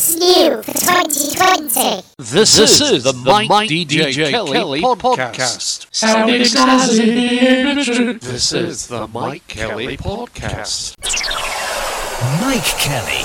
It's new for 2020. This, This is, is the, the Mike, Mike DJ, DJ Kelly, Kelly podcast. podcast. Sounding excited. This is the Mike Kelly podcast. Mike Kelly.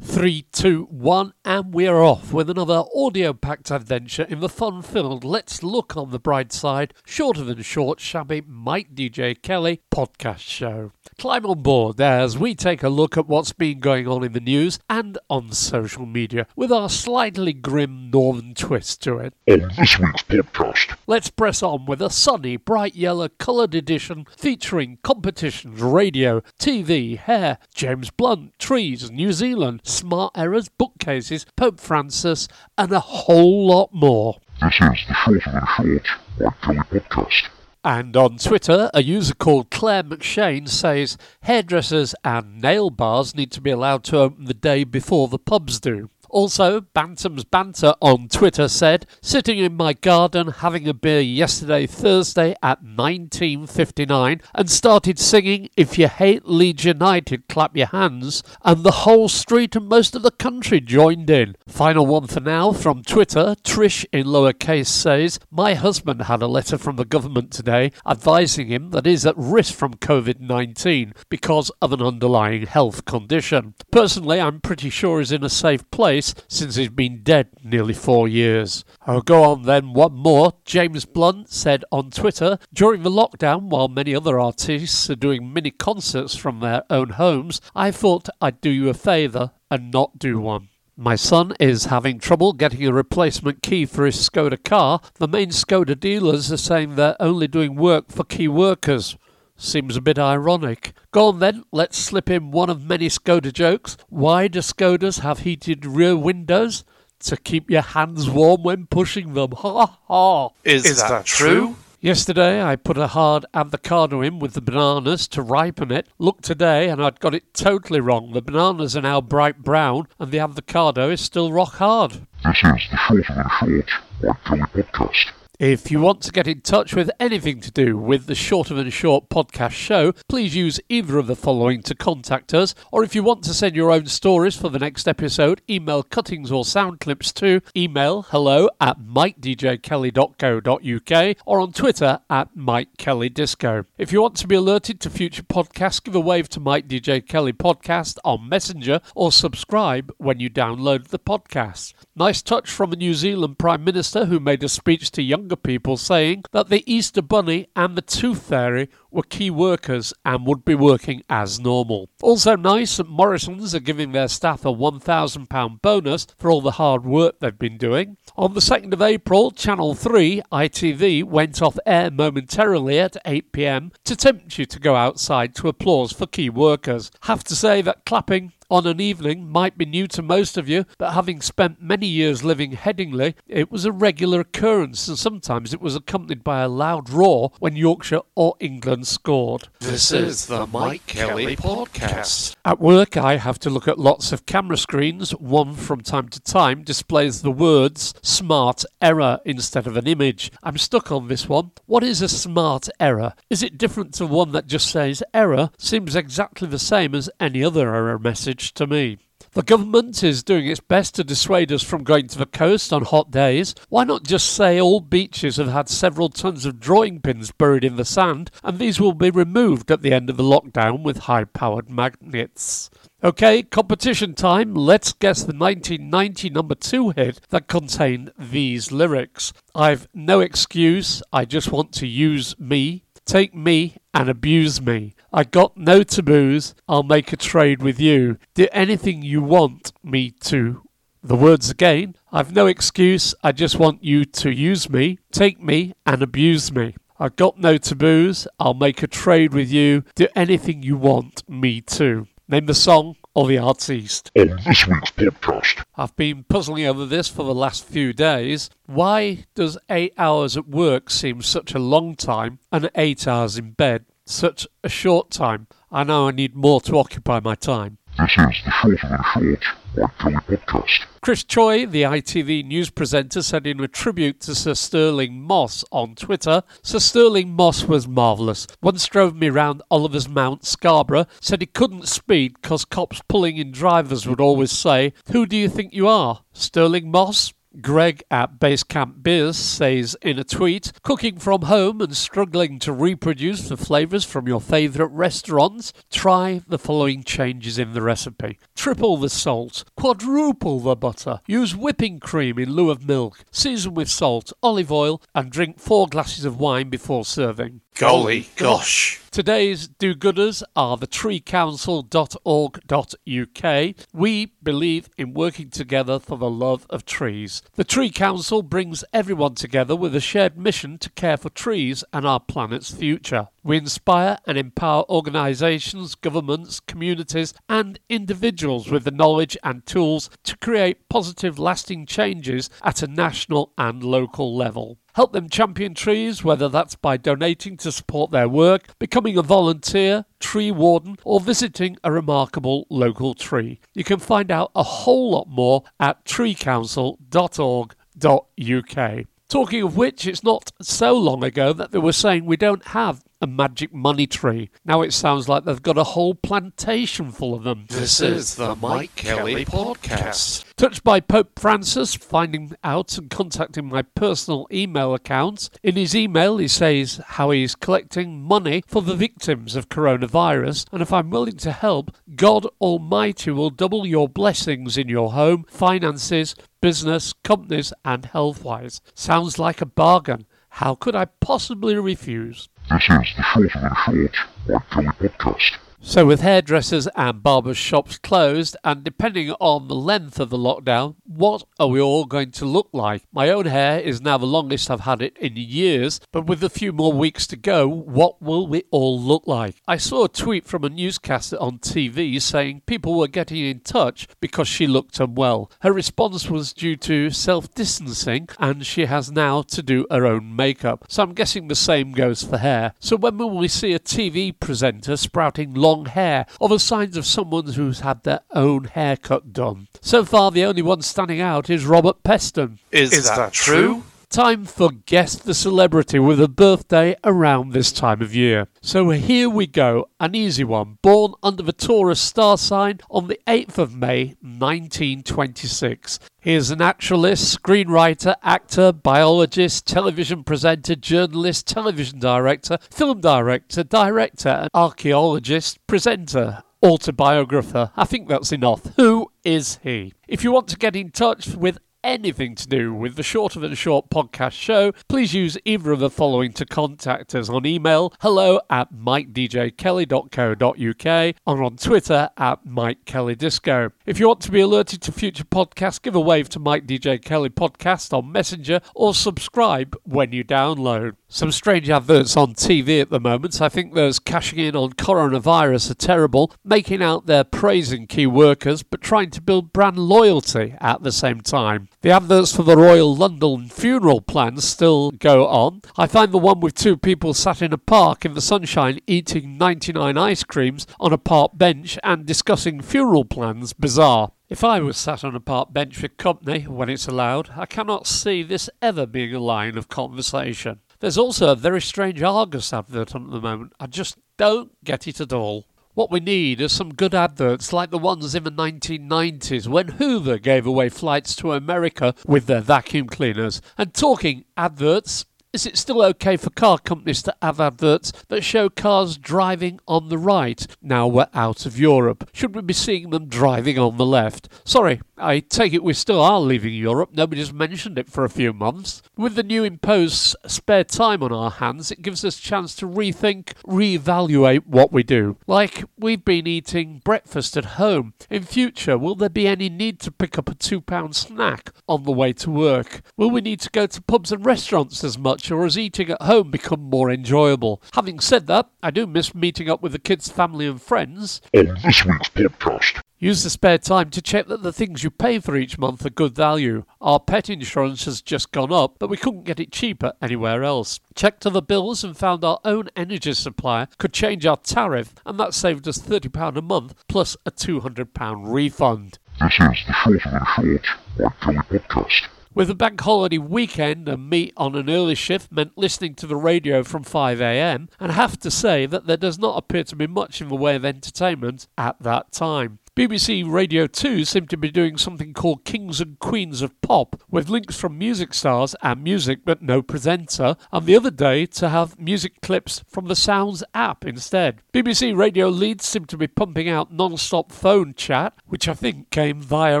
Three, two, one, and we're off with another audio packed adventure in the fun filled Let's Look on the Bright Side, shorter than short, shabby Mike DJ Kelly podcast show. Climb on board as we take a look at what's been going on in the news and on social media with our slightly grim northern twist to it. on this week's podcast. Let's press on with a sunny, bright yellow coloured edition featuring competitions, radio, TV, hair, James Blunt, trees, New Zealand, smart errors, bookcases, Pope Francis, and a whole lot more. This is the Shorter Than Short Mike Kelly podcast. And on Twitter, a user called Claire McShane says hairdressers and nail bars need to be allowed to open the day before the pubs do. Also, Bantam's Banter on Twitter said, sitting in my garden having a beer yesterday, Thursday at 1959, and started singing If You Hate Leeds United, Clap Your Hands, and the whole street and most of the country joined in. Final one for now from Twitter. Trish in lowercase says, My husband had a letter from the government today advising him that he's at risk from COVID 19 because of an underlying health condition. Personally, I'm pretty sure he's in a safe place since he's been dead nearly four years. Oh, go on then, one more. James Blunt said on Twitter During the lockdown, while many other artists are doing mini concerts from their own homes, I thought I'd do you a favour and not do one. My son is having trouble getting a replacement key for his Skoda car. The main Skoda dealers are saying they're only doing work for key workers. Seems a bit ironic. Go on then, let's slip in one of many Skoda jokes. Why do Skodas have heated rear windows? To keep your hands warm when pushing them. Ha ha. Is, that, true? Yesterday I put a hard avocado in with the bananas to ripen it. Look today and I'd got it totally wrong. The bananas are now bright brown and the avocado is still rock hard. This is the Shorter Than Short Mike Kelly podcast. If you want to get in touch with anything to do with the Shorter Than Short podcast show, please use either of the following to contact us. Or if you want to send your own stories for the next episode, email cuttings or sound clips to email hello at mikedjkelly.co.uk or on Twitter at Mike Kelly Disco. If you want to be alerted to future podcasts, give a wave to Mike DJ Kelly Podcast on Messenger or subscribe when you download the podcast. Nice touch from a New Zealand Prime Minister who made a speech to younger people saying that the Easter Bunny and the Tooth Fairy were key workers and would be working as normal. Also nice that Morrison's are giving their staff a £1,000 bonus for all the hard work they've been doing. On the 2nd of April, Channel 3 ITV went off air momentarily at 8pm to tempt you to go outside to applause for key workers. Have to say that clapping on an evening might be new to most of you, but having spent many years living Headingley, it was a regular occurrence, and sometimes it was accompanied by a loud roar when Yorkshire or England scored. This is the Mike Kelly podcast. At work, I have to look at lots of camera screens. One from time to time displays the words smart error instead of an image. I'm stuck on this one. What is a smart error? Is it different to one that just says error? Seems exactly the same as any other error message to me. The government is doing its best to dissuade us from going to the coast on hot days. Why not just say all beaches have had several tons of drawing pins buried in the sand and these will be removed at the end of the lockdown with high powered magnets? Okay, competition time. Let's guess the 1990 number two hit that contained these lyrics. I've no excuse, I just want to use me. Take me and abuse me. I got no taboos, I'll make a trade with you. Do anything you want me to. The words again I've no excuse, I just want you to use me, take me and abuse me. I've got no taboos, I'll make a trade with you. Do anything you want me to. Name the song or the artiste. On this week's podcast. I've been puzzling over this for the last few days. Why does eight hours at work seem such a long time and eight hours in bed such a short time? I know I need more to occupy my time. This is the Shorter Than Short Mike Kelly podcast. Chris Choi, the ITV news presenter, said in a tribute to Sir Stirling Moss on Twitter Sir Stirling Moss was marvellous. Once drove me round Oliver's Mount, Scarborough, said he couldn't speed because cops pulling in drivers would always say, Who do you think you are? Stirling Moss? Greg at Basecamp Beers says in a tweet, cooking from home and struggling to reproduce the flavours from your favourite restaurants? Try the following changes in the recipe. Triple the salt, quadruple the butter, use whipping cream in lieu of milk, season with salt, olive oil, and drink four glasses of wine before serving. Golly gosh. Today's do gooders are the treecouncil.org.uk. We believe in working together for the love of trees. The Tree Council brings everyone together with a shared mission to care for trees and our planet's future. We inspire and empower organisations, governments, communities, and individuals with the knowledge and tools to create positive, lasting changes at a national and local level. Help them champion trees, whether that's by donating to support their work, becoming a volunteer, tree warden, or visiting a remarkable local tree. You can find out a whole lot more at treecouncil.org.uk. Talking of which, it's not so long ago that they were saying we don't have a magic money tree. Now it sounds like they've got a whole plantation full of them. This is the Mike Kelly podcast. Touched by Pope Francis finding out and contacting my personal email accounts. In his email, he says how he's collecting money for the victims of coronavirus, and if I'm willing to help, God Almighty will double your blessings in your home, finances, business, companies, and health wise. Sounds like a bargain. How could I possibly refuse? This is the Shorter Than Short Mike Kelly podcast. So, with hairdressers and barber shops closed, and depending on the length of the lockdown, what are we all going to look like? My own hair is now the longest I've had it in years, but with a few more weeks to go, what will we all look like? I saw a tweet from a newscaster on TV saying people were getting in touch because she looked unwell. Her response was due to self distancing, and she has now to do her own makeup. So, I'm guessing the same goes for hair. So, when will we see a TV presenter sprouting long hair or the signs of someone who's had their own haircut done. So far, the only one standing out is Robert Peston. Is, that true? Time for Guess the Celebrity with a birthday around this time of year. So here we go, an easy one. Born under the Taurus star sign on the 8th of May 1926. He is a naturalist, screenwriter, actor, biologist, television presenter, journalist, television director, film director, director, archaeologist, presenter, autobiographer. I think that's enough. Who is he? If you want to get in touch with anything to do with the Shorter Than Short podcast show, please use either of the following to contact us on email hello at mikedjkelly.co.uk or on Twitter at Mike Kelly Disco. If you want to be alerted to future podcasts, give a wave to Mike DJ Kelly Podcast on Messenger or subscribe when you download. Some strange adverts on TV at the moment. I think those cashing in on coronavirus are terrible, making out they're praising key workers but trying to build brand loyalty at the same time. The adverts for the Royal London funeral plans still go on. I find the one with two people sat in a park in the sunshine eating 99 ice creams on a park bench and discussing funeral plans bizarre. If I was sat on a park bench with company when it's allowed, I cannot see this ever being a line of conversation. There's also a very strange Argos advert on at the moment. I just don't get it at all. What we need are some good adverts like the ones in the 1990s when Hoover gave away flights to America with their vacuum cleaners. And talking adverts, is it still okay for car companies to have adverts that show cars driving on the right now we're out of Europe? Should we be seeing them driving on the left? Sorry, I take it we still are leaving Europe. Nobody's mentioned it for a few months. With the new imposed spare time on our hands, it gives us a chance to rethink, reevaluate what we do. Like we've been eating breakfast at home. In future, will there be any need to pick up a £2 snack on the way to work? Will we need to go to pubs and restaurants as much? Or has eating at home become more enjoyable? Having said that, I do miss meeting up with the kids, family, and friends. On this week's podcast, Use the spare time to check that the things you pay for each month are good value. Our pet insurance has just gone up, but we couldn't get it cheaper anywhere else. Checked other bills and found our own energy supplier could change our tariff, and that saved us £30 a month plus a £200 refund. this is the Shorter Than Short Mike Kelly podcast. With a bank holiday weekend and me on an early shift meant listening to the radio from 5am, and have to say that there does not appear to be much in the way of entertainment at that time. BBC Radio 2 seemed to be doing something called Kings and Queens of Pop, with links from music stars and music but no presenter, and the other day to have music clips from the Sounds app instead. BBC Radio Leeds seemed to be pumping out non stop phone chat, which I think came via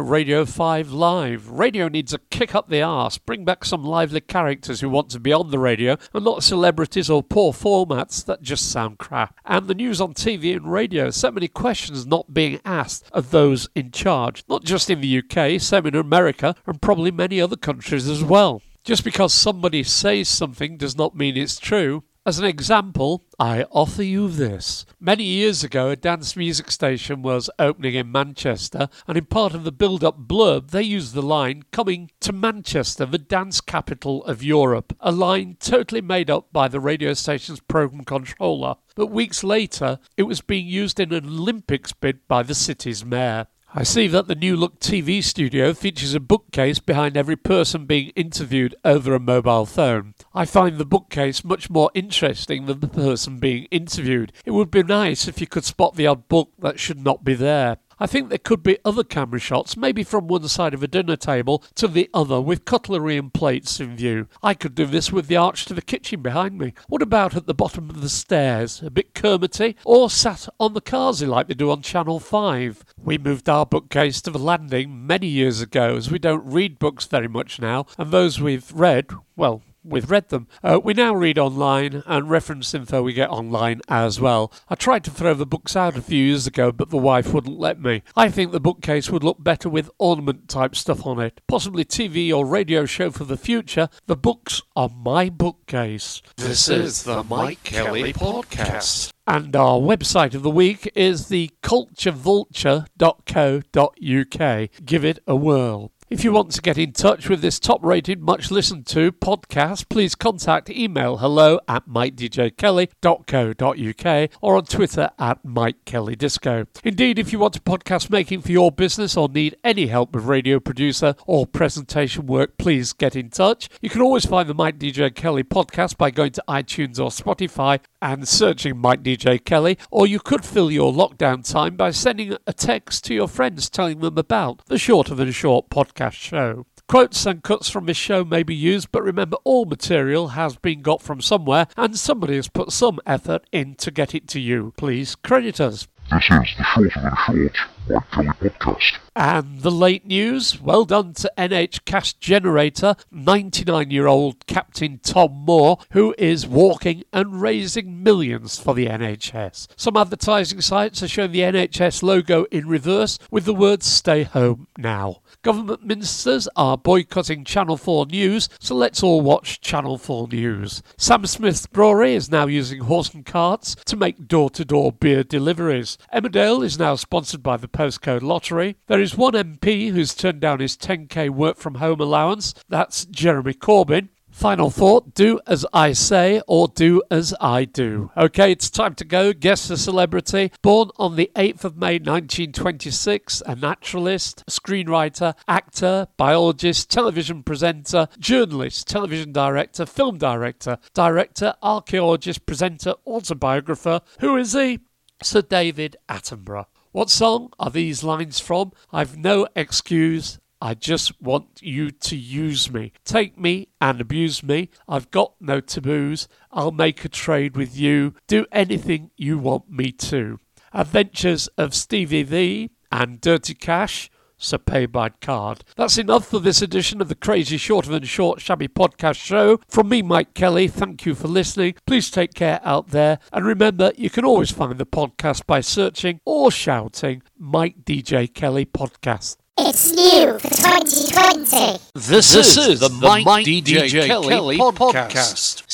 Radio 5 Live. Radio needs a kick up the arse, bring back some lively characters who want to be on the radio, and not celebrities or poor formats that just sound crap. And the news on TV and radio, so many questions not being asked of those in charge, not just in the UK, same in America, and probably many other countries as well. Just because somebody says something does not mean it's true. As an example, I offer you this. Many years ago, a dance music station was opening in Manchester, and in part of the build up blurb, they used the line coming to Manchester, the dance capital of Europe, a line totally made up by the radio station's program controller. But weeks later, it was being used in an Olympics bid by the city's mayor. I see that the new look TV studio features a bookcase behind every person being interviewed over a mobile phone. I find the bookcase much more interesting than the person being interviewed. It would be nice if you could spot the odd book that should not be there. I think there could be other camera shots, maybe from one side of a dinner table to the other, with cutlery and plates in view. I could do this with the arch to the kitchen behind me. What about at the bottom of the stairs, a bit Kermity, or sat on the carsey like they do on Channel 5? We moved our bookcase to the landing many years ago, as we don't read books very much now, and those we've read, well, we've read them. Uh, we now read online and reference info we get online as well. I tried to throw the books out a few years ago, but the wife wouldn't let me. I think the bookcase would look better with ornament type stuff on it. Possibly TV or radio show for the future. The books are my bookcase. This is the Mike Kelly Podcast. And our website of the week is the culturevulture.co.uk. Give it a whirl. If you want to get in touch with this top rated, much listened to podcast, please contact email hello at mikedjkelly.co.uk or on Twitter at MikeKellyDisco. Indeed, if you want a podcast making for your business or need any help with radio producer or presentation work, please get in touch. You can always find the Mike DJ Kelly podcast by going to iTunes or Spotify and searching Mike DJ Kelly, or you could fill your lockdown time by sending a text to your friends telling them about the Shorter Than Short podcast show. Quotes and cuts from this show may be used, but remember all material has been got from somewhere and somebody has put some effort in to get it to you. Please credit us. This is the Shorter Than Short Mike Kelly podcast. And the late news, well done to NH Cash Generator, 99 year old Captain Tom Moore, who is walking and raising millions for the NHS. Some advertising sites are showing the NHS logo in reverse with the words Stay Home Now. Government ministers are boycotting Channel 4 News, so let's all watch Channel 4 News. Sam Smith's Brewery is now using horse and carts to make door to door beer deliveries. Emmerdale is now sponsored by the Postcode Lottery. There is one MP who's turned down his 10k work from home allowance. That's Jeremy Corbyn. Final thought do as I say or do as I do. Okay, it's time to go. Guess the celebrity. Born on the 8th of May 1926, a naturalist, screenwriter, actor, biologist, television presenter, journalist, television director, film director, director, archaeologist, presenter, autobiographer. Who is he? Sir David Attenborough. What song are these lines from? I've no excuse. I just want you to use me. Take me and abuse me. I've got no taboos. I'll make a trade with you. Do anything you want me to. Adventures of Stevie V and Dirty Cash. So pay by card. That's enough for this edition of the Crazy Shorter Than Short Shabby Podcast Show. From me, Mike Kelly, thank you for listening. Please take care out there. And remember, you can always find the podcast by searching or shouting Mike DJ Kelly Podcast. It's new for 2020. This, This is, is the the Mike, Mike DJ, DJ Kelly, Kelly podcast.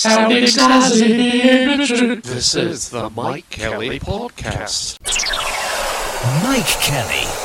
This is the Mike Kelly Podcast. Mike Kelly.